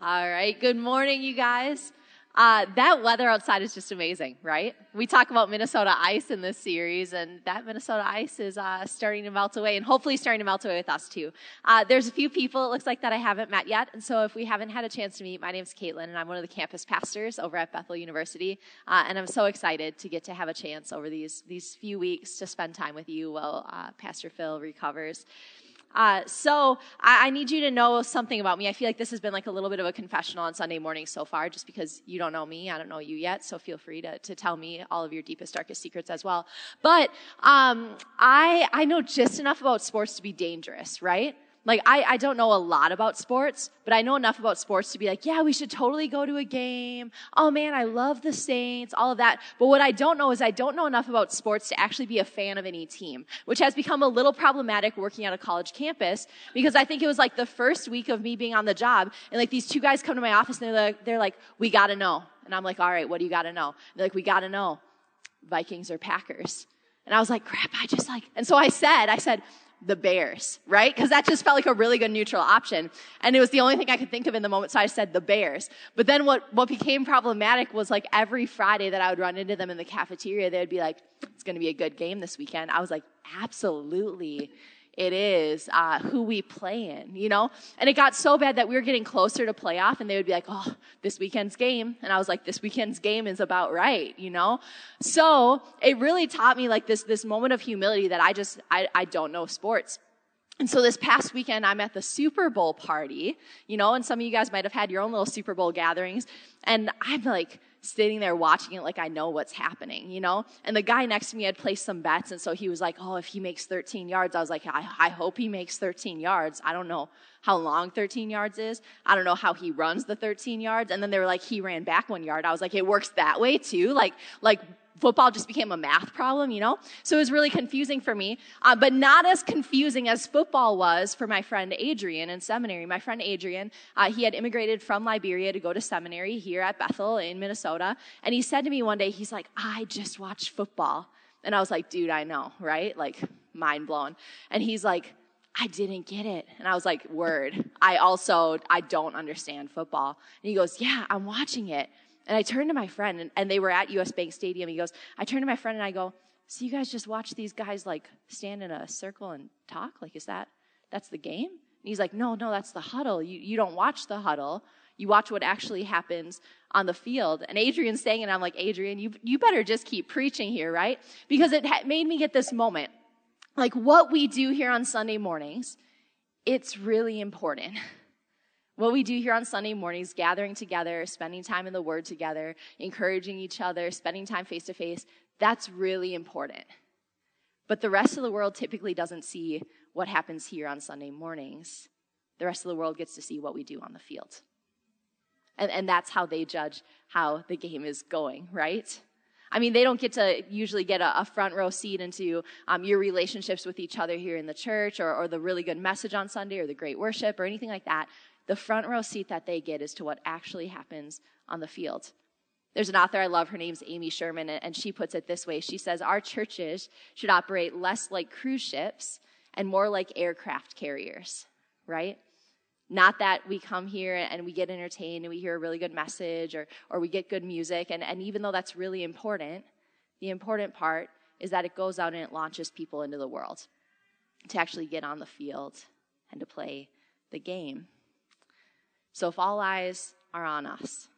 All right. Good morning, you guys. Uh, that weather outside is just amazing, right? We talk about Minnesota ice in this series, and that Minnesota ice is uh, starting to melt away, and hopefully starting to melt away with us too. Uh, there's a few people it looks like that I haven't met yet, and so if we haven't had a chance to meet, my name's Caitlyn, and I'm one of the campus pastors over at Bethel University, uh, and I'm so excited to get to have a chance over these these few weeks to spend time with you while uh, Pastor Phil recovers. Uh, so I, I, need you to know something about me. I feel like this has been like a little bit of a confessional on Sunday morning so far, just because you don't know me, I don't know you yet. So feel free to, to tell me all of your deepest, darkest secrets as well. But um, I I know just enough about sports to be dangerous, right? Like, I, I don't know a lot about sports, but I know enough about sports to be like, yeah, we should totally go to a game. Oh man, I love the Saints, all of that. But what I don't know is I don't know enough about sports to actually be a fan of any team, which has become a little problematic working at a college campus because I think it was like the first week of me being on the job and like these two guys come to my office and they're like, they're like, we gotta know. And I'm like, all right, what do you gotta know? And they're like, we gotta know Vikings or Packers. And I was like, crap, I just like, and so I said, I said, the Bears, right? Because that just felt like a really good neutral option. And it was the only thing I could think of in the moment, so I said the Bears. But then what, what became problematic was like every Friday that I would run into them in the cafeteria, they would be like, it's gonna be a good game this weekend. I was like, absolutely it is uh, who we play in, you know? And it got so bad that we were getting closer to playoff and they would be like, oh, this weekend's game. And I was like, this weekend's game is about right, you know? So it really taught me like this, this moment of humility that I just, I, I don't know sports. And so this past weekend, I'm at the Super Bowl party, you know, and some of you guys might have had your own little Super Bowl gatherings. And I'm like, sitting there watching it like I know what's happening, you know? And the guy next to me had placed some bets, and so he was like, oh, if he makes 13 yards, I was like, I, I hope he makes 13 yards. I don't know how long 13 yards is. I don't know how he runs the 13 yards. And then they were like, he ran back one yard. I was like, it works that way too. Like, like football just became a math problem, you know? So it was really confusing for me, uh, but not as confusing as football was for my friend Adrian in seminary. My friend Adrian, uh, he had immigrated from Liberia to go to seminary here at Bethel in Minnesota. And he said to me one day, he's like, I just watched football. And I was like, dude, I know, right? Like, mind blown. And he's like, I didn't get it. And I was like, word. I also, I don't understand football. And he goes, yeah, I'm watching it. And I turned to my friend, and, and they were at US Bank Stadium. He goes, I turned to my friend and I go, So you guys just watch these guys like stand in a circle and talk? Like, is that, that's the game? And he's like, No, no, that's the huddle. You, you don't watch the huddle. You watch what actually happens on the field. And Adrian's saying, and I'm like, Adrian, you, you better just keep preaching here, right? Because it ha- made me get this moment. Like what we do here on Sunday mornings, it's really important. What we do here on Sunday mornings, gathering together, spending time in the Word together, encouraging each other, spending time face to face, that's really important. But the rest of the world typically doesn't see what happens here on Sunday mornings. The rest of the world gets to see what we do on the field. And, and that's how they judge how the game is going, right? I mean, they don't get to usually get a, a front row seat into um, your relationships with each other here in the church or, or the really good message on Sunday or the great worship or anything like that the front row seat that they get is to what actually happens on the field. There's an author I love, her name's Amy Sherman, and she puts it this way. She says, Our churches should operate less like cruise ships and more like aircraft carriers, right? Not that we come here and we get entertained and we hear a really good message or, or we get good music, and, and even though that's really important, the important part is that it goes out and it launches people into the world to actually get on the field and to play the game. So if all eyes are on us,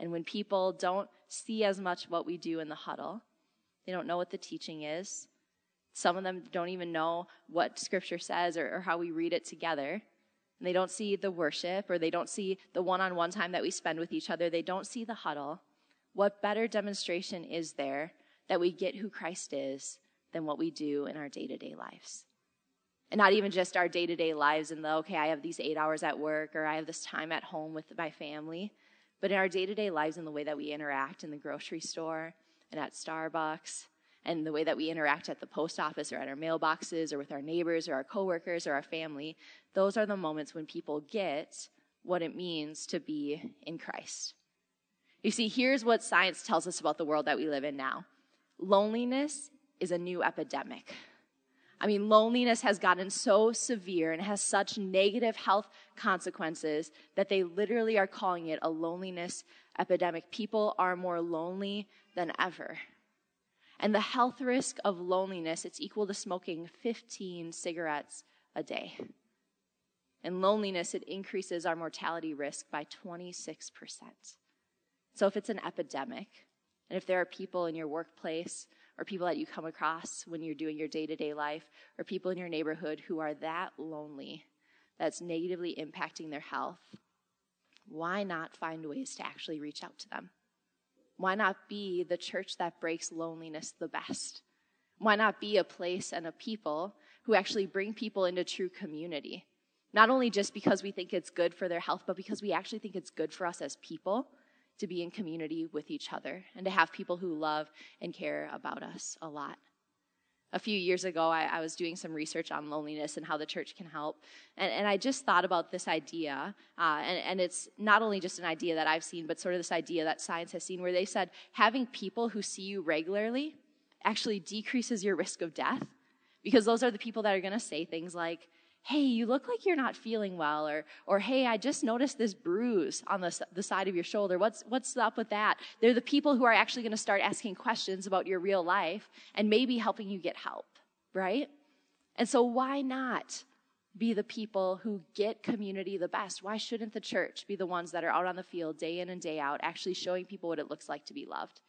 and when people don't see as much what we do in the huddle, they don't know what the teaching is. Some of them don't even know what scripture says or, or how we read it together. And they don't see the worship or they don't see the one on one time that we spend with each other. They don't see the huddle. What better demonstration is there that we get who Christ is than what we do in our day to day lives? And not even just our day to day lives and the, okay, I have these eight hours at work or I have this time at home with my family, but in our day to day lives in the way that we interact in the grocery store and at Starbucks and the way that we interact at the post office or at our mailboxes or with our neighbors or our coworkers or our family, those are the moments when people get what it means to be in Christ. You see, here's what science tells us about the world that we live in now loneliness is a new epidemic. I mean, loneliness has gotten so severe and has such negative health consequences that they literally are calling it a loneliness epidemic. People are more lonely than ever. And the health risk of loneliness, it's equal to smoking 15 cigarettes a day. And loneliness, it increases our mortality risk by 26%. So if it's an epidemic, and if there are people in your workplace or people that you come across when you're doing your day to day life, or people in your neighborhood who are that lonely, that's negatively impacting their health, why not find ways to actually reach out to them? Why not be the church that breaks loneliness the best? Why not be a place and a people who actually bring people into true community? Not only just because we think it's good for their health, but because we actually think it's good for us as people to be in community with each other and to have people who love and care about us a lot. A few years ago, I, I was doing some research on loneliness and how the church can help. And, and I just thought about this idea. Uh, and, and it's not only just an idea that I've seen, but sort of this idea that science has seen where they said having people who see you regularly actually decreases your risk of death because those are the people that are going to say things like, hey, you look like you're not feeling well, or, or hey, I just noticed this bruise on the, the side of your shoulder. What's, what's up with that? They're the people who are actually going to start asking questions about your real life and maybe helping you get help, right? And so why not be the people who get community the best? Why shouldn't the church be the ones that are out on the field day in and day out, actually showing people what it looks like to be loved?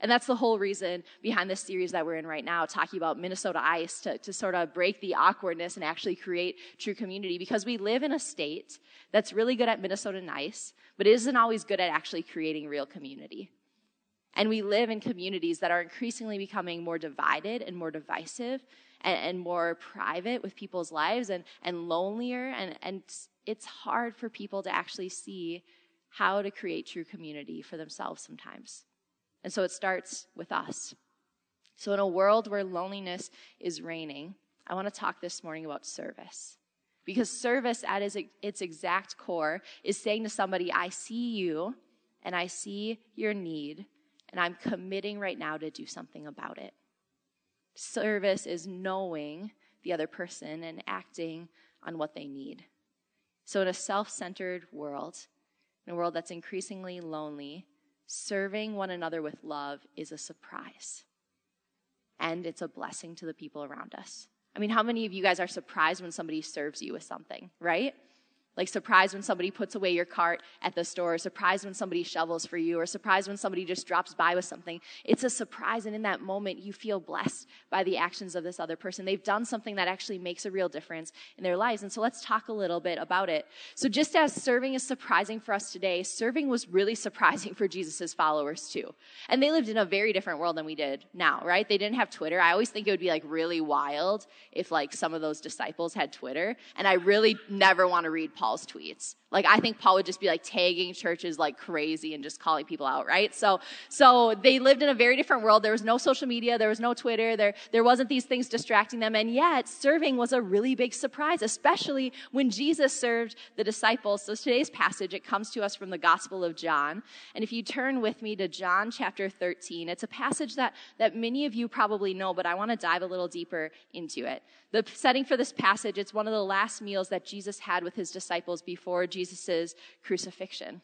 And that's the whole reason behind this series that we're in right now, talking about Minnesota Ice to, to sort of break the awkwardness and actually create true community because we live in a state that's really good at Minnesota Nice, but isn't always good at actually creating real community. And we live in communities that are increasingly becoming more divided and more divisive and, and more private with people's lives and, and lonelier. And, and it's hard for people to actually see how to create true community for themselves sometimes. And so it starts with us. So, in a world where loneliness is reigning, I want to talk this morning about service. Because service, at its exact core, is saying to somebody, I see you and I see your need, and I'm committing right now to do something about it. Service is knowing the other person and acting on what they need. So, in a self centered world, in a world that's increasingly lonely, serving one another with love is a surprise. And it's a blessing to the people around us. I mean, how many of you guys are surprised when somebody serves you with something, right? Like surprised when somebody puts away your cart at the store, or surprised when somebody shovels for you, or surprised when somebody just drops by with something. It's a surprise, and in that moment, you feel blessed by the actions of this other person. They've done something that actually makes a real difference in their lives. And so let's talk a little bit about it. So just as serving is surprising for us today, serving was really surprising for Jesus' followers too. And they lived in a very different world than we did now, right? They didn't have Twitter. I always think it would be like really wild if like some of those disciples had Twitter. And I really never want to read Paul Paul's tweets. Like I think Paul would just be like tagging churches like crazy and just calling people out, right? So so they lived in a very different world. There was no social media, there was no Twitter, there there wasn't these things distracting them, and yet serving was a really big surprise, especially when Jesus served the disciples. So today's passage it comes to us from the Gospel of John, and if you turn with me to John chapter 13, it's a passage that that many of you probably know, but I want to dive a little deeper into it. The setting for this passage, it's one of the last meals that Jesus had with his disciples before Jesus' crucifixion.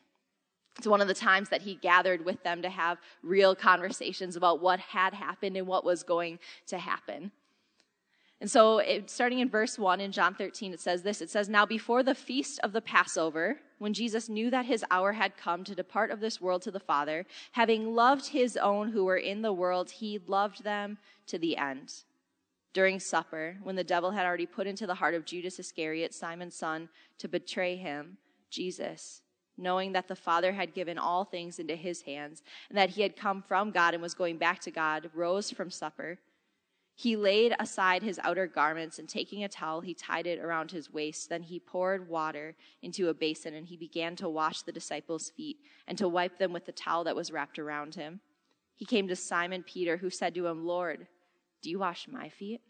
It's one of the times that he gathered with them to have real conversations about what had happened and what was going to happen. And so, it, starting in verse 1 in John 13, it says this It says, Now before the feast of the Passover, when Jesus knew that his hour had come to depart of this world to the Father, having loved his own who were in the world, he loved them to the end. During supper, when the devil had already put into the heart of Judas Iscariot, Simon's son, to betray him, Jesus, knowing that the Father had given all things into his hands, and that he had come from God and was going back to God, rose from supper. He laid aside his outer garments, and taking a towel, he tied it around his waist. Then he poured water into a basin, and he began to wash the disciples' feet and to wipe them with the towel that was wrapped around him. He came to Simon Peter, who said to him, Lord, do you wash my feet?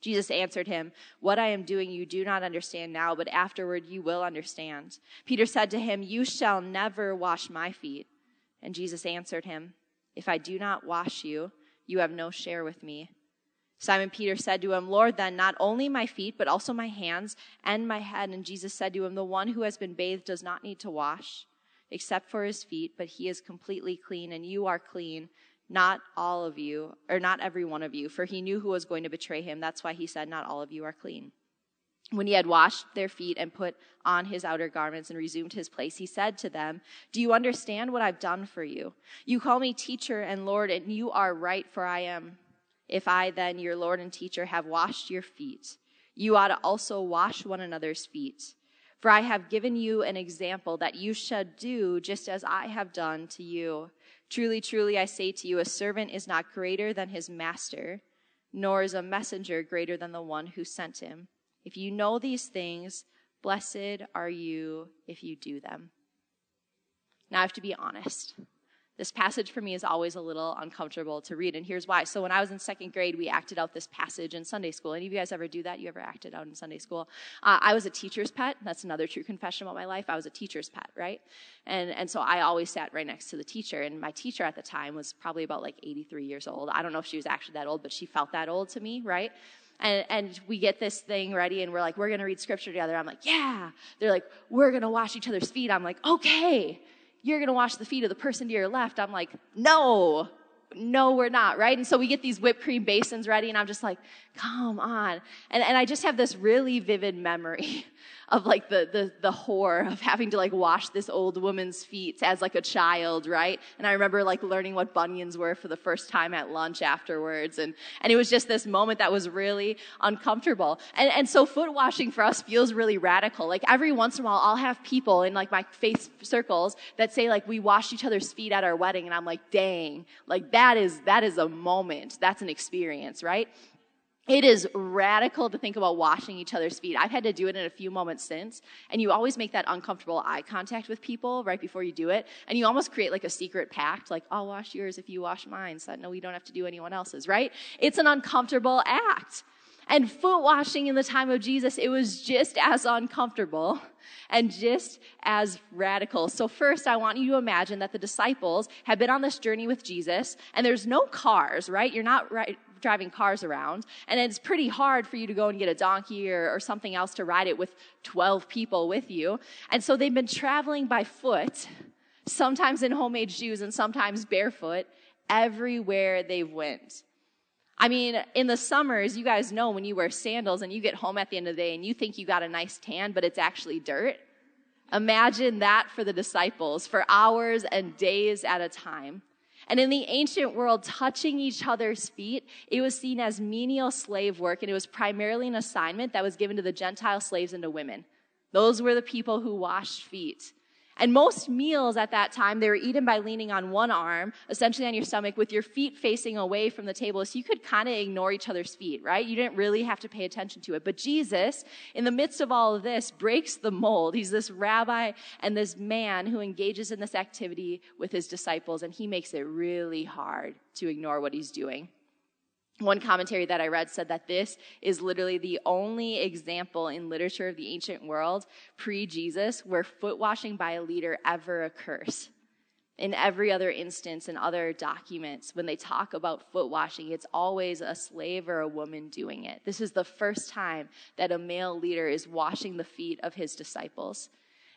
Jesus answered him, What I am doing you do not understand now, but afterward you will understand. Peter said to him, You shall never wash my feet. And Jesus answered him, If I do not wash you, you have no share with me. Simon Peter said to him, Lord, then not only my feet, but also my hands and my head. And Jesus said to him, The one who has been bathed does not need to wash except for his feet, but he is completely clean, and you are clean, not all of you, or not every one of you, for he knew who was going to betray him. That's why he said, Not all of you are clean. When he had washed their feet and put on his outer garments and resumed his place, he said to them, Do you understand what I've done for you? You call me teacher and Lord, and you are right, for I am. If I then, your Lord and teacher, have washed your feet, you ought to also wash one another's feet. For I have given you an example that you should do just as I have done to you. Truly, truly, I say to you, a servant is not greater than his master, nor is a messenger greater than the one who sent him. If you know these things, blessed are you if you do them. Now, I have to be honest. This passage for me is always a little uncomfortable to read, and here's why. So, when I was in second grade, we acted out this passage in Sunday school. Any of you guys ever do that? You ever acted out in Sunday school? Uh, I was a teacher's pet. That's another true confession about my life. I was a teacher's pet, right? And, and so I always sat right next to the teacher, and my teacher at the time was probably about like 83 years old. I don't know if she was actually that old, but she felt that old to me, right? And, and, we get this thing ready and we're like, we're going to read scripture together. I'm like, yeah. They're like, we're going to wash each other's feet. I'm like, okay. You're going to wash the feet of the person to your left. I'm like, no no, we're not, right? And so we get these whipped cream basins ready, and I'm just like, come on. And, and I just have this really vivid memory of like the, the, the horror of having to like wash this old woman's feet as like a child, right? And I remember like learning what bunions were for the first time at lunch afterwards. And, and it was just this moment that was really uncomfortable. And, and so foot washing for us feels really radical. Like every once in a while, I'll have people in like my faith circles that say like, we washed each other's feet at our wedding. And I'm like, dang, like that is, that is a moment. That's an experience, right? It is radical to think about washing each other's feet. I've had to do it in a few moments since, and you always make that uncomfortable eye contact with people right before you do it, and you almost create like a secret pact, like, I'll wash yours if you wash mine, so that no, we don't have to do anyone else's, right? It's an uncomfortable act. And foot washing in the time of Jesus, it was just as uncomfortable and just as radical. So first, I want you to imagine that the disciples have been on this journey with Jesus and there's no cars, right? You're not right, driving cars around. And it's pretty hard for you to go and get a donkey or, or something else to ride it with 12 people with you. And so they've been traveling by foot, sometimes in homemade shoes and sometimes barefoot, everywhere they went. I mean, in the summers, you guys know when you wear sandals and you get home at the end of the day and you think you got a nice tan, but it's actually dirt. Imagine that for the disciples for hours and days at a time. And in the ancient world, touching each other's feet, it was seen as menial slave work, and it was primarily an assignment that was given to the Gentile slaves and to women. Those were the people who washed feet. And most meals at that time, they were eaten by leaning on one arm, essentially on your stomach, with your feet facing away from the table. So you could kind of ignore each other's feet, right? You didn't really have to pay attention to it. But Jesus, in the midst of all of this, breaks the mold. He's this rabbi and this man who engages in this activity with his disciples, and he makes it really hard to ignore what he's doing. One commentary that I read said that this is literally the only example in literature of the ancient world pre Jesus where foot washing by a leader ever occurs. In every other instance in other documents, when they talk about foot washing, it's always a slave or a woman doing it. This is the first time that a male leader is washing the feet of his disciples.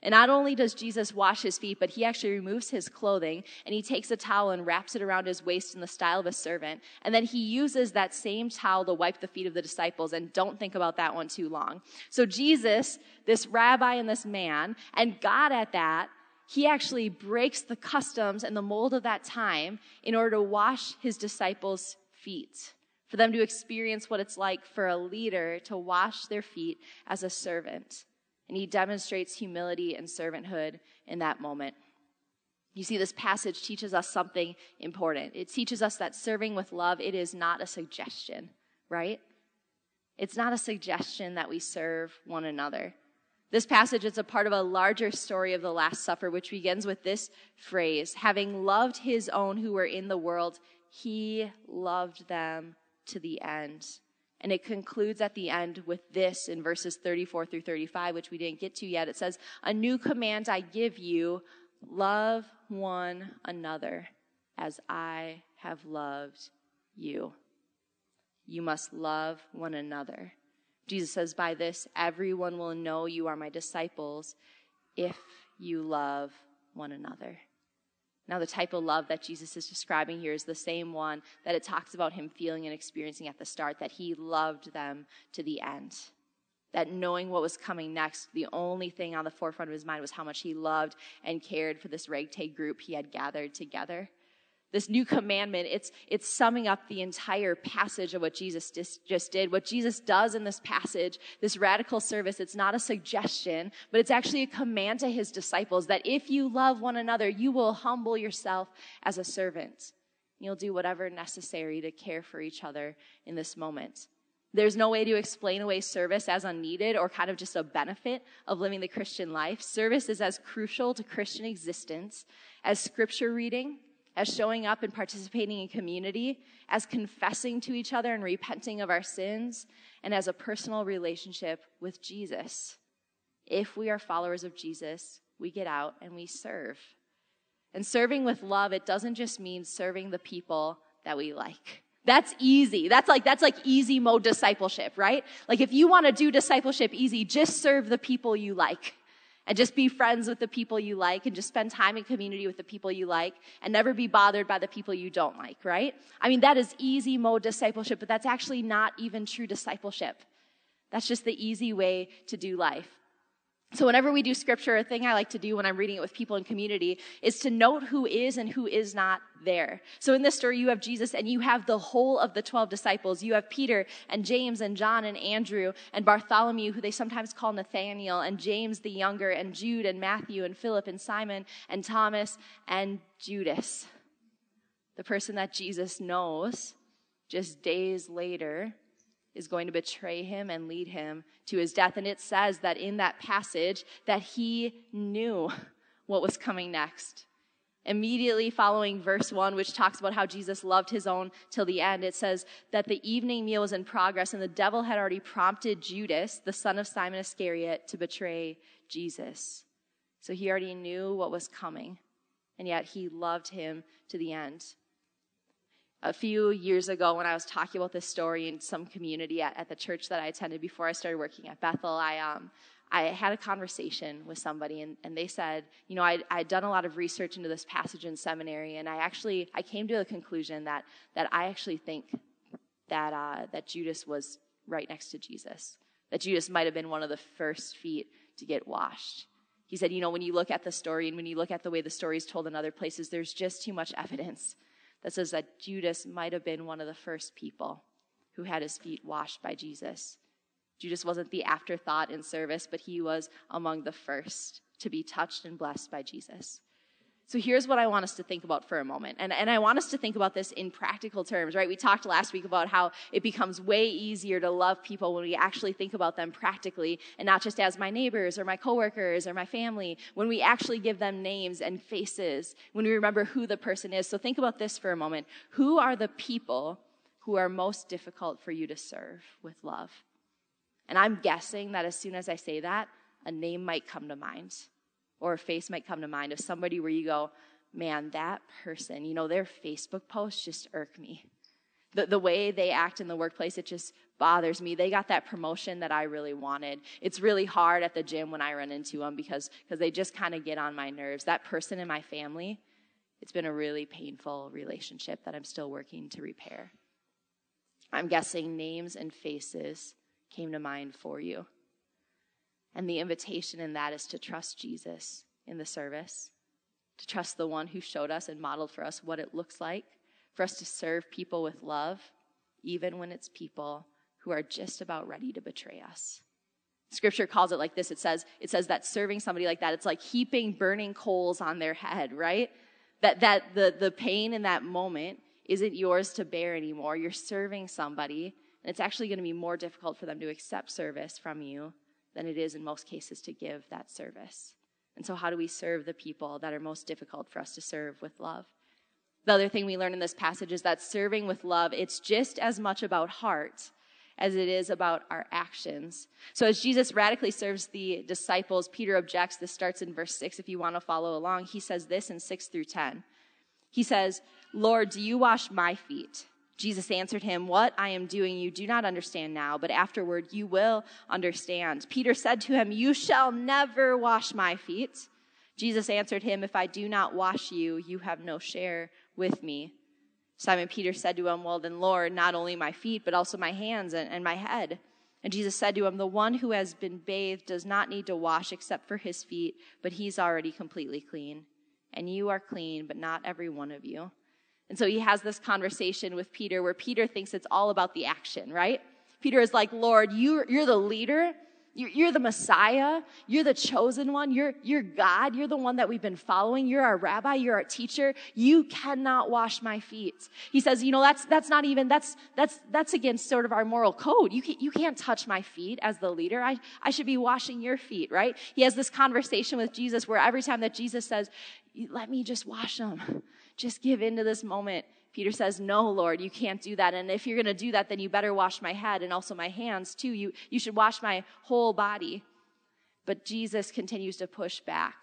And not only does Jesus wash his feet, but he actually removes his clothing and he takes a towel and wraps it around his waist in the style of a servant. And then he uses that same towel to wipe the feet of the disciples. And don't think about that one too long. So Jesus, this rabbi and this man, and God at that, he actually breaks the customs and the mold of that time in order to wash his disciples' feet, for them to experience what it's like for a leader to wash their feet as a servant. And he demonstrates humility and servanthood in that moment. You see, this passage teaches us something important. It teaches us that serving with love, it is not a suggestion, right? It's not a suggestion that we serve one another. This passage is a part of a larger story of the Last Supper, which begins with this phrase Having loved his own who were in the world, he loved them to the end. And it concludes at the end with this in verses 34 through 35, which we didn't get to yet. It says, A new command I give you love one another as I have loved you. you must love one another. Jesus says, By this, everyone will know you are my disciples if you love one another. Now, the type of love that Jesus is describing here is the same one that it talks about him feeling and experiencing at the start, that he loved them to the end. That knowing what was coming next, the only thing on the forefront of his mind was how much he loved and cared for this ragtag group he had gathered together this new commandment, it's, it's summing up the entire passage of what Jesus just, just did. What Jesus does in this passage, this radical service, it's not a suggestion, but it's actually a command to his disciples that if you love one another, you will humble yourself as a servant. You'll do whatever necessary to care for each other in this moment. There's no way to explain away service as unneeded or kind of just a benefit of living the Christian life. Service is as crucial to Christian existence as scripture reading as showing up and participating in community, as confessing to each other and repenting of our sins, and as a personal relationship with Jesus. If we are followers of Jesus, we get out and we serve. And serving with love, it doesn't just mean serving the people that we like. That's easy. That's like, that's like easy mode discipleship, right? Like if you want to do discipleship easy, just serve the people you like and just be friends with the people you like and just spend time in community with the people you like and never be bothered by the people you don't like, right? I mean, that is easy mode discipleship, but that's actually not even true discipleship. That's just the easy way to do life. So, whenever we do scripture, a thing I like to do when I'm reading it with people in community is to note who is and who is not there. So, in this story, you have Jesus and you have the whole of the 12 disciples. You have Peter and James and John and Andrew and Bartholomew, who they sometimes call Nathaniel, and James the younger, and Jude and Matthew and Philip and Simon and Thomas and Judas, the person that Jesus knows just days later is going to betray him and lead him to his death. And it says that in that passage that he knew what was coming next. Immediately following verse 1, which talks about how Jesus loved his own till the end, it says that the evening meal was in progress and the devil had already prompted Judas, the son of Simon Iscariot, to betray Jesus. So he already knew what was coming, and yet he loved him to the end a few years ago when I was talking about this story in some community at, at the church that I attended before I started working at Bethel, I, um, I had a conversation with somebody and, and they said, you know, I'd, I'd done a lot of research into this passage in seminary and I actually, I came to the conclusion that, that I actually think that, uh, that Judas was right next to Jesus. That Judas might have been one of the first feet to get washed. He said, you know, when you look at the story and when you look at the way the story is told in other places, there's just too much evidence that says that Judas might have been one of the first people who had his feet washed by Jesus. Judas wasn't the afterthought in service, but he was among the first to be touched and blessed by Jesus. So here's what I want us to think about for a moment. And, and I want us to think about this in practical terms, right? We talked last week about how it becomes way easier to love people when we actually think about them practically and not just as my neighbors or my coworkers or my family, when we actually give them names and faces, when we remember who the person is. So think about this for a moment. Who are the people who are most difficult for you to serve with love? And I'm guessing that as soon as I say that, a name might come to mind or a face might come to mind of somebody where you go, man, that person, you know, their Facebook posts just irk me. The, the way they act in the workplace, it just bothers me. They got that promotion that I really wanted. It's really hard at the gym when I run into them because because they just kind of get on my nerves. That person in my family, it's been a really painful relationship that I'm still working to repair. I'm guessing names and faces came to mind for you. And the invitation in that is to trust Jesus in the service, to trust the one who showed us and modeled for us what it looks like for us to serve people with love, even when it's people who are just about ready to betray us. Scripture calls it like this. It says, it says that serving somebody like that, it's like heaping burning coals on their head, right? That, that the, the pain in that moment isn't yours to bear anymore. You're serving somebody, and it's actually going to be more difficult for them to accept service from you than it is in most cases to give that service. And so, how do we serve the people that are most difficult for us to serve with love? The other thing we learn in this passage is that serving with love, it's just as much about heart as it is about our actions. So as Jesus radically serves the disciples, Peter objects. This starts in verse 6 if you want to follow along. He says this in 6 through 10. He says, Lord, do you wash my feet? Jesus answered him, What I am doing you do not understand now, but afterward you will understand. Peter said to him, You shall never wash my feet. Jesus answered him, If I do not wash you, you have no share with me. Simon Peter said to him, Well, then, Lord, not only my feet, but also my hands and, and my head. And Jesus said to him, The one who has been bathed does not need to wash except for his feet, but he's already completely clean. And you are clean, but not every one of you. And so he has this conversation with Peter where Peter thinks it's all about the action, right? Peter is like, Lord, you, you're the leader. You're, you're the Messiah. You're the chosen one. You're, you're God. You're the one that we've been following. You're our rabbi. You're our teacher. You cannot wash my feet. He says, you know, that's, that's not even, that's, that's, that's against sort of our moral code. You, can't, you can't touch my feet as the leader. I, I should be washing your feet, right? He has this conversation with Jesus where every time that Jesus says, let me just wash them just give into this moment. Peter says, No, Lord, you can't do that. And if you're going to do that, then you better wash my head and also my hands too. You, you should wash my whole body. But Jesus continues to push back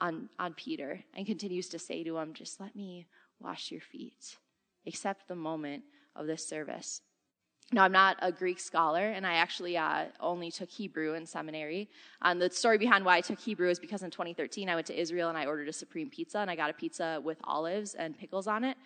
on, on Peter and continues to say to him, Just let me wash your feet. Accept the moment of this service. Now, I'm not a Greek scholar, and I actually uh, only took Hebrew in seminary. Um, the story behind why I took Hebrew is because in 2013 I went to Israel and I ordered a supreme pizza, and I got a pizza with olives and pickles on it.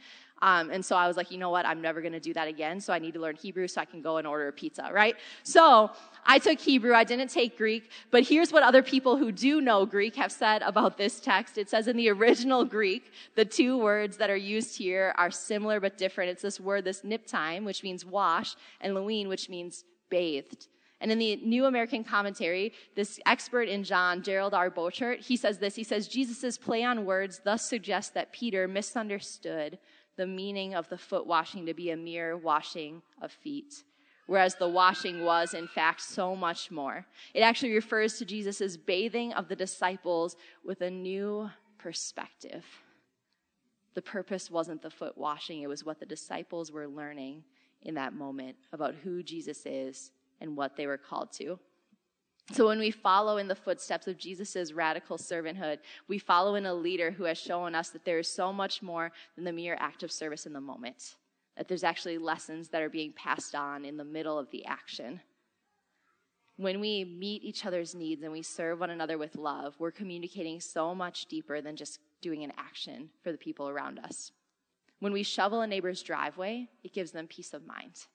Um, and so I was like, you know what? I'm never going to do that again. So I need to learn Hebrew so I can go and order a pizza, right? So I took Hebrew. I didn't take Greek. But here's what other people who do know Greek have said about this text. It says in the original Greek, the two words that are used here are similar but different. It's this word, this niptime, which means wash, and luin, which means bathed. And in the New American Commentary, this expert in John, Gerald R. Borchert, he says this. He says, Jesus' play on words thus suggests that Peter misunderstood the meaning of the foot washing to be a mere washing of feet, whereas the washing was, in fact, so much more. It actually refers to Jesus' bathing of the disciples with a new perspective. The purpose wasn't the foot washing, it was what the disciples were learning in that moment about who Jesus is and what they were called to. So when we follow in the footsteps of Jesus' radical servanthood, we follow in a leader who has shown us that there is so much more than the mere act of service in the moment. That there's actually lessons that are being passed on in the middle of the action. When we meet each other's needs and we serve one another with love, we're communicating so much deeper than just doing an action for the people around us. When we shovel a neighbor's driveway, it gives them peace of mind.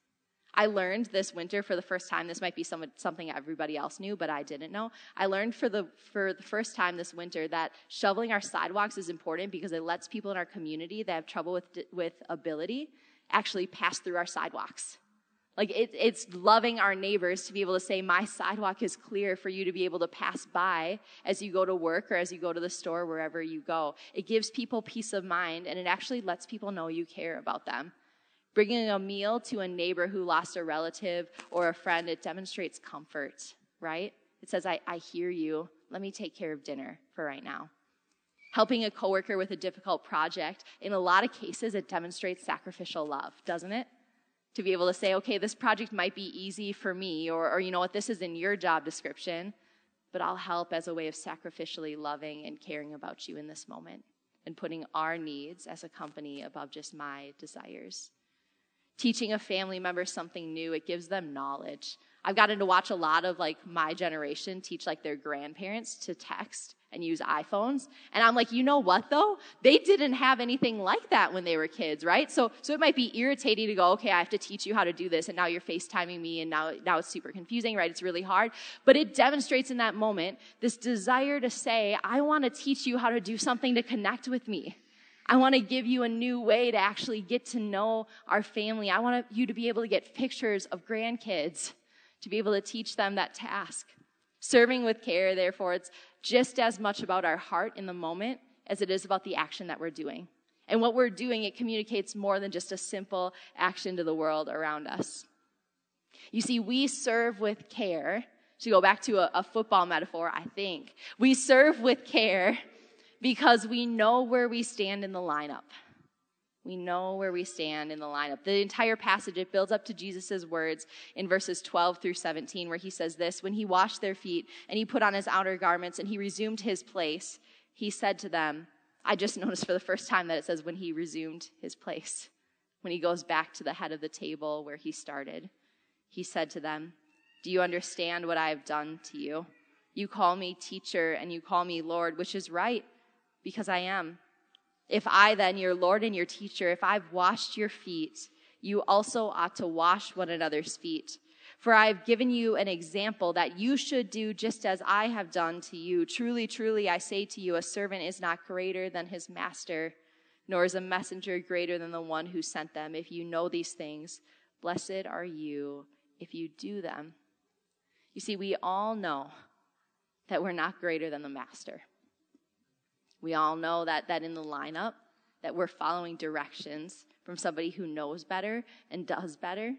I learned this winter for the first time. This might be some, something everybody else knew, but I didn't know. I learned for the for the first time this winter that shoveling our sidewalks is important because it lets people in our community that have trouble with with ability actually pass through our sidewalks. Like it, it's loving our neighbors to be able to say, "My sidewalk is clear for you to be able to pass by as you go to work or as you go to the store, wherever you go." It gives people peace of mind, and it actually lets people know you care about them. Bringing a meal to a neighbor who lost a relative or a friend, it demonstrates comfort, right? It says, I, I hear you. Let me take care of dinner for right now. Helping a coworker with a difficult project, in a lot of cases, it demonstrates sacrificial love, doesn't it? To be able to say, okay, this project might be easy for me, or, or you know what, this is in your job description, but I'll help as a way of sacrificially loving and caring about you in this moment and putting our needs as a company above just my desires teaching a family member something new, it gives them knowledge. I've gotten to watch a lot of like my generation teach like their grandparents to text and use iPhones. And I'm like, you know what though? They didn't have anything like that when they were kids, right? So, so it might be irritating to go, okay, I have to teach you how to do this. And now you're FaceTiming me and now, now it's super confusing, right? It's really hard. But it demonstrates in that moment this desire to say, I want to teach you how to do something to connect with me. I want to give you a new way to actually get to know our family. I want you to be able to get pictures of grandkids, to be able to teach them that task. Serving with care, therefore, it's just as much about our heart in the moment as it is about the action that we're doing. And what we're doing, it communicates more than just a simple action to the world around us. You see, we serve with care. To go back to a, a football metaphor, I think. We serve with care because we know where we stand in the lineup. We know where we stand in the lineup. The entire passage, it builds up to Jesus' words in verses 12 through 17, where he says this When he washed their feet and he put on his outer garments and he resumed his place, he said to them, I just noticed for the first time that it says when he resumed his place. when he goes back to the head of the table where he started. He said to them, Do you understand what I have done to you? You call me teacher and you call me Lord, which is right, because I am. If I, then, your Lord and your teacher, if I've washed your feet, you also ought to wash one another's feet. For I have given you an example that you should do just as I have done to you. Truly, truly, I say to you, a servant is not greater than his master nor is a messenger greater than the one who sent them. If you know these things, blessed are you if you do them. You see, we all know that we're not greater than the master. We all know that, that in the lineup, that we're following directions from somebody who knows better and does better.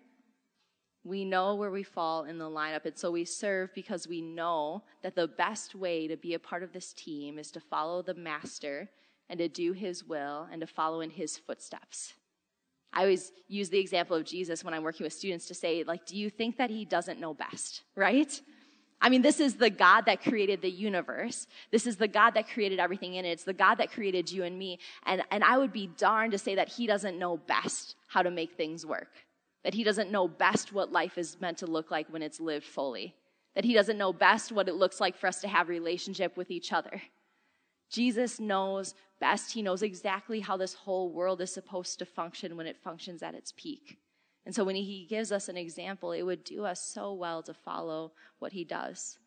We know where we fall in the lineup, and so we serve because we know that the best way to be a part of this team is to follow the master and to do his will and to follow in his footsteps. I always use the example of Jesus when I'm working with students to say, like, do you think that he doesn't know best, right? I mean, this is the God that created the universe. This is the God that created everything in it. It's the God that created you and me. And, and I would be darned to say that he doesn't know best how to make things work. That he doesn't know best what life is meant to look like when it's lived fully. That he doesn't know best what it looks like for us to have relationship with each other. Jesus knows best. He knows exactly how this whole world is supposed to function when it functions at its peak. And so when he gives us an example, it would do us so well to follow what he does.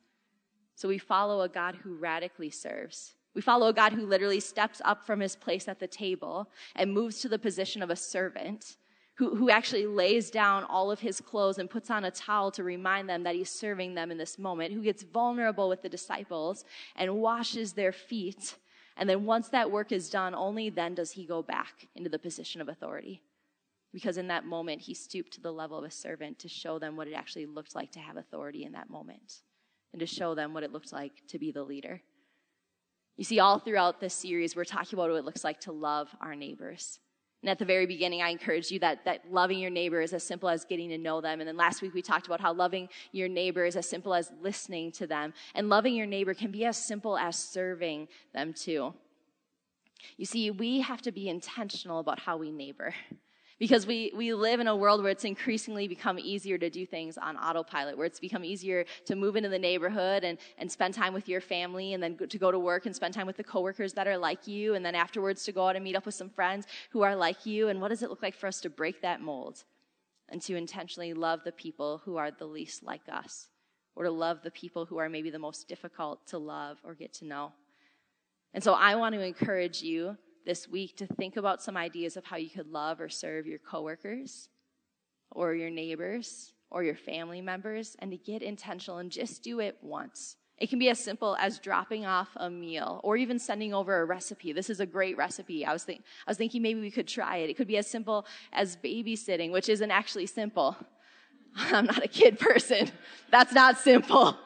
So we follow a God who radically serves. We follow a God who literally steps up from his place at the table and moves to the position of a servant, who, who actually lays down all of his clothes and puts on a towel to remind them that he's serving them in this moment, who gets vulnerable with the disciples and washes their feet and then once that work is done, only then does he go back into the position of authority. Because in that moment, he stooped to the level of a servant to show them what it actually looked like to have authority in that moment and to show them what it looked like to be the leader. You see, all throughout this series, we're talking about what it looks like to love our neighbors. And at the very beginning, I encouraged you that, that loving your neighbor is as simple as getting to know them. And then last week, we talked about how loving your neighbor is as simple as listening to them. And loving your neighbor can be as simple as serving them too. You see, we have to be intentional about how we neighbor because we, we live in a world where it's increasingly become easier to do things on autopilot, where it's become easier to move into the neighborhood and, and spend time with your family and then to go to work and spend time with the coworkers that are like you and then afterwards to go out and meet up with some friends who are like you. And what does it look like for us to break that mold and to intentionally love the people who are the least like us or to love the people who are maybe the most difficult to love or get to know? And so I want to encourage you this week to think about some ideas of how you could love or serve your coworkers or your neighbors or your family members and to get intentional and just do it once. It can be as simple as dropping off a meal or even sending over a recipe. This is a great recipe. I was, think, I was thinking maybe we could try it. It could be as simple as babysitting, which isn't actually simple. I'm not a kid person. That's not simple.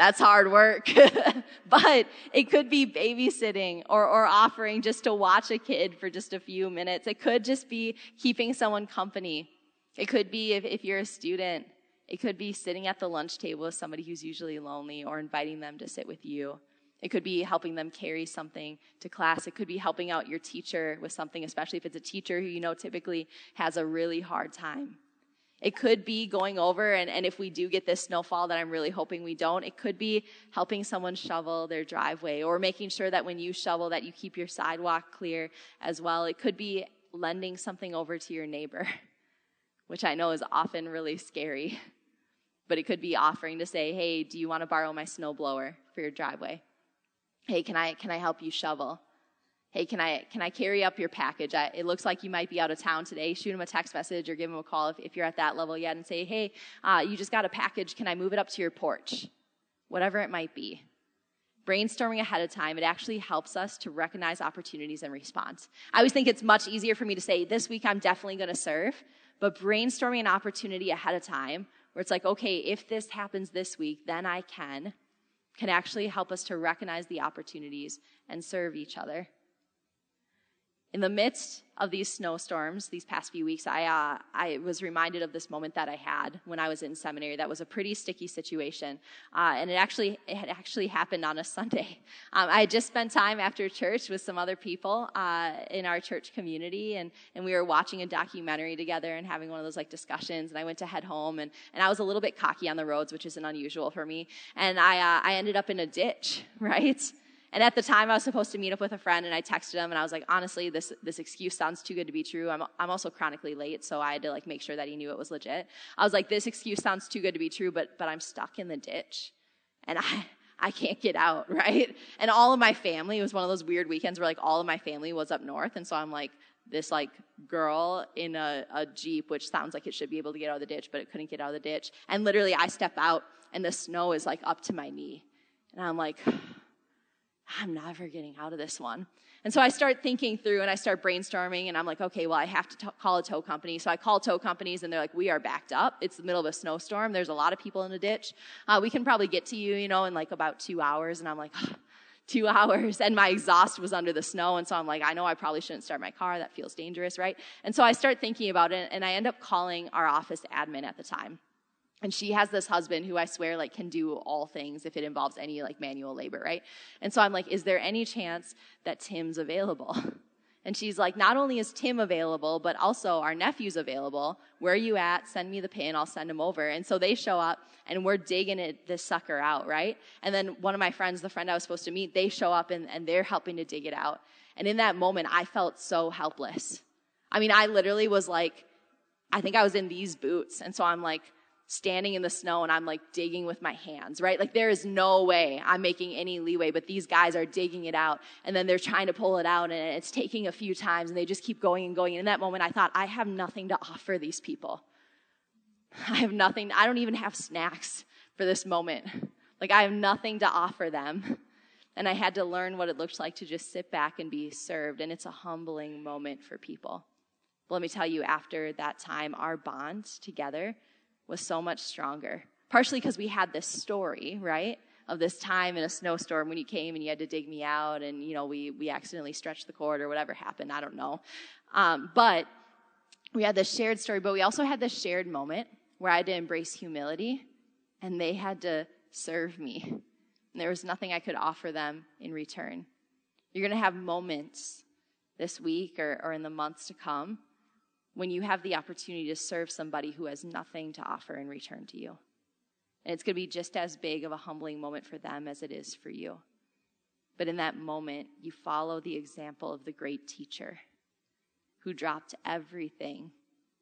That's hard work. but it could be babysitting or, or offering just to watch a kid for just a few minutes. It could just be keeping someone company. It could be if, if you're a student, it could be sitting at the lunch table with somebody who's usually lonely or inviting them to sit with you. It could be helping them carry something to class. It could be helping out your teacher with something, especially if it's a teacher who you know typically has a really hard time. It could be going over, and, and if we do get this snowfall that I'm really hoping we don't, it could be helping someone shovel their driveway or making sure that when you shovel that you keep your sidewalk clear as well. It could be lending something over to your neighbor, which I know is often really scary. But it could be offering to say, hey, do you want to borrow my snowblower for your driveway? Hey, can I, can I help you shovel? Hey, can I, can I carry up your package? I, it looks like you might be out of town today. Shoot him a text message or give him a call if, if you're at that level yet and say, hey, uh, you just got a package. Can I move it up to your porch? Whatever it might be. Brainstorming ahead of time, it actually helps us to recognize opportunities and respond. I always think it's much easier for me to say, this week I'm definitely going to serve, but brainstorming an opportunity ahead of time where it's like, okay, if this happens this week, then I can, can actually help us to recognize the opportunities and serve each other. In the midst of these snowstorms these past few weeks, I, uh, I was reminded of this moment that I had when I was in seminary. That was a pretty sticky situation, uh, and it actually it had actually happened on a Sunday. Um, I had just spent time after church with some other people uh, in our church community, and and we were watching a documentary together and having one of those like discussions. And I went to head home, and and I was a little bit cocky on the roads, which isn't unusual for me. And I uh, I ended up in a ditch, right? And at the time, I was supposed to meet up with a friend, and I texted him, and I was like, honestly, this, this excuse sounds too good to be true. I'm, I'm also chronically late, so I had to like make sure that he knew it was legit. I was like, this excuse sounds too good to be true, but, but I'm stuck in the ditch. And I, I can't get out, right? And all of my family, it was one of those weird weekends where like all of my family was up north. And so I'm like, this like girl in a, a Jeep, which sounds like it should be able to get out of the ditch, but it couldn't get out of the ditch. And literally I step out and the snow is like up to my knee. And I'm like, I'm never getting out of this one. And so I start thinking through and I start brainstorming and I'm like, okay, well, I have to t- call a tow company. So I call tow companies and they're like, we are backed up. It's the middle of a snowstorm. There's a lot of people in the ditch. Uh, we can probably get to you, you know, in like about two hours. And I'm like, two hours and my exhaust was under the snow. And so I'm like, I know I probably shouldn't start my car. That feels dangerous, right? And so I start thinking about it and I end up calling our office admin at the time and she has this husband who I swear like can do all things if it involves any like manual labor, right? And so I'm like, is there any chance that Tim's available? And she's like, not only is Tim available, but also our nephew's available. Where are you at? Send me the pin. I'll send him over. And so they show up and we're digging it, this sucker out, right? And then one of my friends, the friend I was supposed to meet, they show up and, and they're helping to dig it out. And in that moment, I felt so helpless. I mean, I literally was like, I think I was in these boots. And so I'm like, standing in the snow and I'm like digging with my hands, right? Like there is no way I'm making any leeway, but these guys are digging it out and then they're trying to pull it out and it's taking a few times and they just keep going and going. And in that moment, I thought, I have nothing to offer these people. I have nothing, I don't even have snacks for this moment. Like I have nothing to offer them. And I had to learn what it looked like to just sit back and be served. And it's a humbling moment for people. But let me tell you, after that time, our bond together was so much stronger. Partially because we had this story, right? Of this time in a snowstorm when you came and you had to dig me out and, you know, we, we accidentally stretched the cord or whatever happened. I don't know. Um, but we had this shared story, but we also had this shared moment where I had to embrace humility and they had to serve me. And there was nothing I could offer them in return. You're going to have moments this week or, or in the months to come when you have the opportunity to serve somebody who has nothing to offer in return to you. And it's going to be just as big of a humbling moment for them as it is for you. But in that moment, you follow the example of the great teacher who dropped everything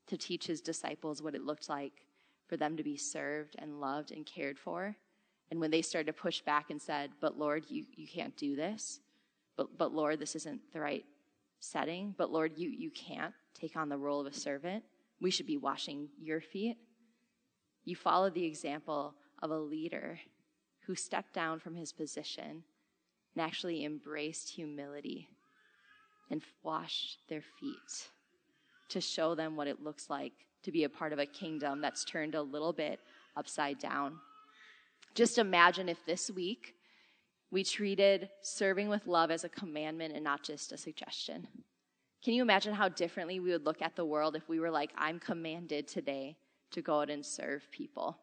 to teach his disciples what it looked like for them to be served and loved and cared for. And when they started to push back and said, But Lord, you, you can't do this. But, but Lord, this isn't the right setting. But Lord, you, you can't take on the role of a servant. We should be washing your feet. You follow the example of a leader who stepped down from his position and actually embraced humility and washed their feet to show them what it looks like to be a part of a kingdom that's turned a little bit upside down. Just imagine if this week we treated serving with love as a commandment and not just a suggestion. Can you imagine how differently we would look at the world if we were like, I'm commanded today to go out and serve people?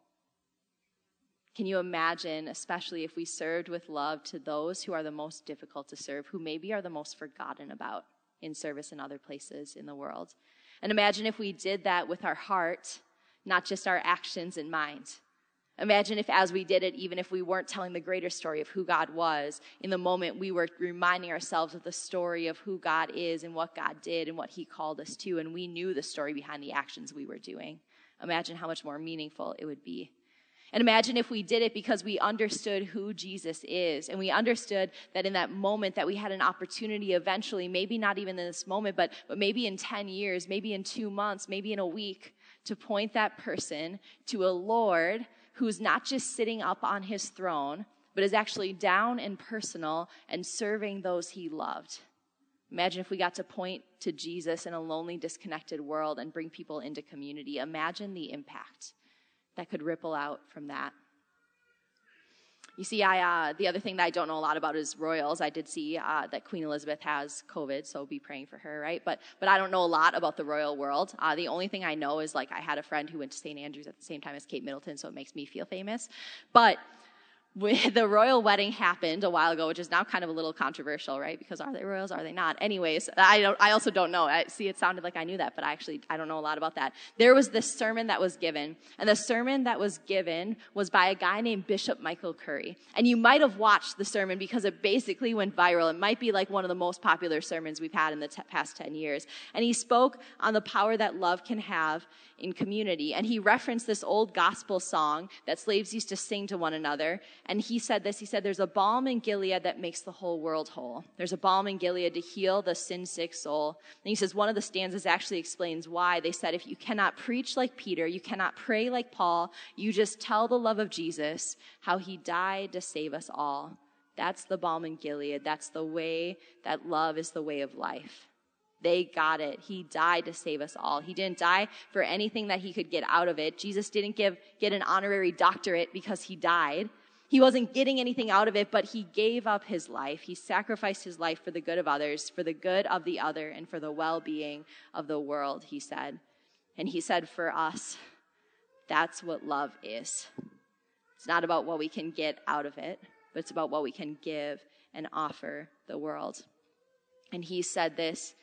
Can you imagine, especially if we served with love to those who are the most difficult to serve, who maybe are the most forgotten about in service in other places in the world? And imagine if we did that with our heart, not just our actions and mind. Imagine if, as we did it, even if we weren't telling the greater story of who God was, in the moment we were reminding ourselves of the story of who God is and what God did and what He called us to, and we knew the story behind the actions we were doing. Imagine how much more meaningful it would be. And imagine if we did it because we understood who Jesus is and we understood that in that moment that we had an opportunity eventually, maybe not even in this moment, but, but maybe in 10 years, maybe in two months, maybe in a week, to point that person to a Lord who's not just sitting up on his throne, but is actually down and personal and serving those he loved. Imagine if we got to point to Jesus in a lonely, disconnected world and bring people into community. Imagine the impact that could ripple out from that. You see, I uh, the other thing that I don't know a lot about is royals. I did see uh, that Queen Elizabeth has COVID, so be praying for her, right? But but I don't know a lot about the royal world. Uh, the only thing I know is like I had a friend who went to St. Andrews at the same time as Kate Middleton, so it makes me feel famous. But the royal wedding happened a while ago, which is now kind of a little controversial, right? Because are they royals? Are they not? Anyways, I don't. I also don't know. I, see, it sounded like I knew that, but I actually I don't know a lot about that. There was this sermon that was given, and the sermon that was given was by a guy named Bishop Michael Curry. And you might have watched the sermon because it basically went viral. It might be like one of the most popular sermons we've had in the t- past ten years. And he spoke on the power that love can have in community. And he referenced this old gospel song that slaves used to sing to one another. And he said this He said, There's a balm in Gilead that makes the whole world whole. There's a balm in Gilead to heal the sin sick soul. And he says, One of the stanzas actually explains why. They said, If you cannot preach like Peter, you cannot pray like Paul, you just tell the love of Jesus, how he died to save us all. That's the balm in Gilead. That's the way that love is the way of life. They got it. He died to save us all. He didn't die for anything that he could get out of it. Jesus didn't give, get an honorary doctorate because he died. He wasn't getting anything out of it, but he gave up his life. He sacrificed his life for the good of others, for the good of the other, and for the well being of the world, he said. And he said, for us, that's what love is. It's not about what we can get out of it, but it's about what we can give and offer the world. And he said this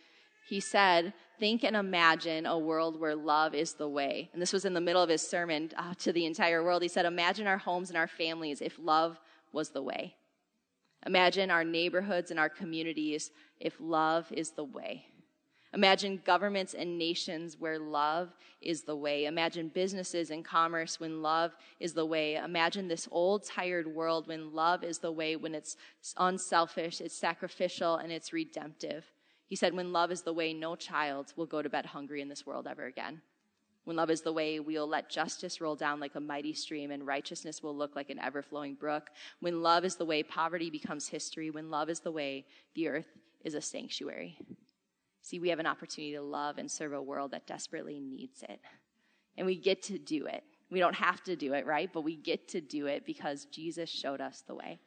he said, Think and imagine a world where love is the way. And this was in the middle of his sermon uh, to the entire world. He said, Imagine our homes and our families if love was the way. Imagine our neighborhoods and our communities if love is the way. Imagine governments and nations where love is the way. Imagine businesses and commerce when love is the way. Imagine this old, tired world when love is the way, when it's unselfish, it's sacrificial, and it's redemptive. He said, When love is the way, no child will go to bed hungry in this world ever again. When love is the way, we'll let justice roll down like a mighty stream and righteousness will look like an ever flowing brook. When love is the way, poverty becomes history. When love is the way, the earth is a sanctuary. See, we have an opportunity to love and serve a world that desperately needs it. And we get to do it. We don't have to do it, right? But we get to do it because Jesus showed us the way.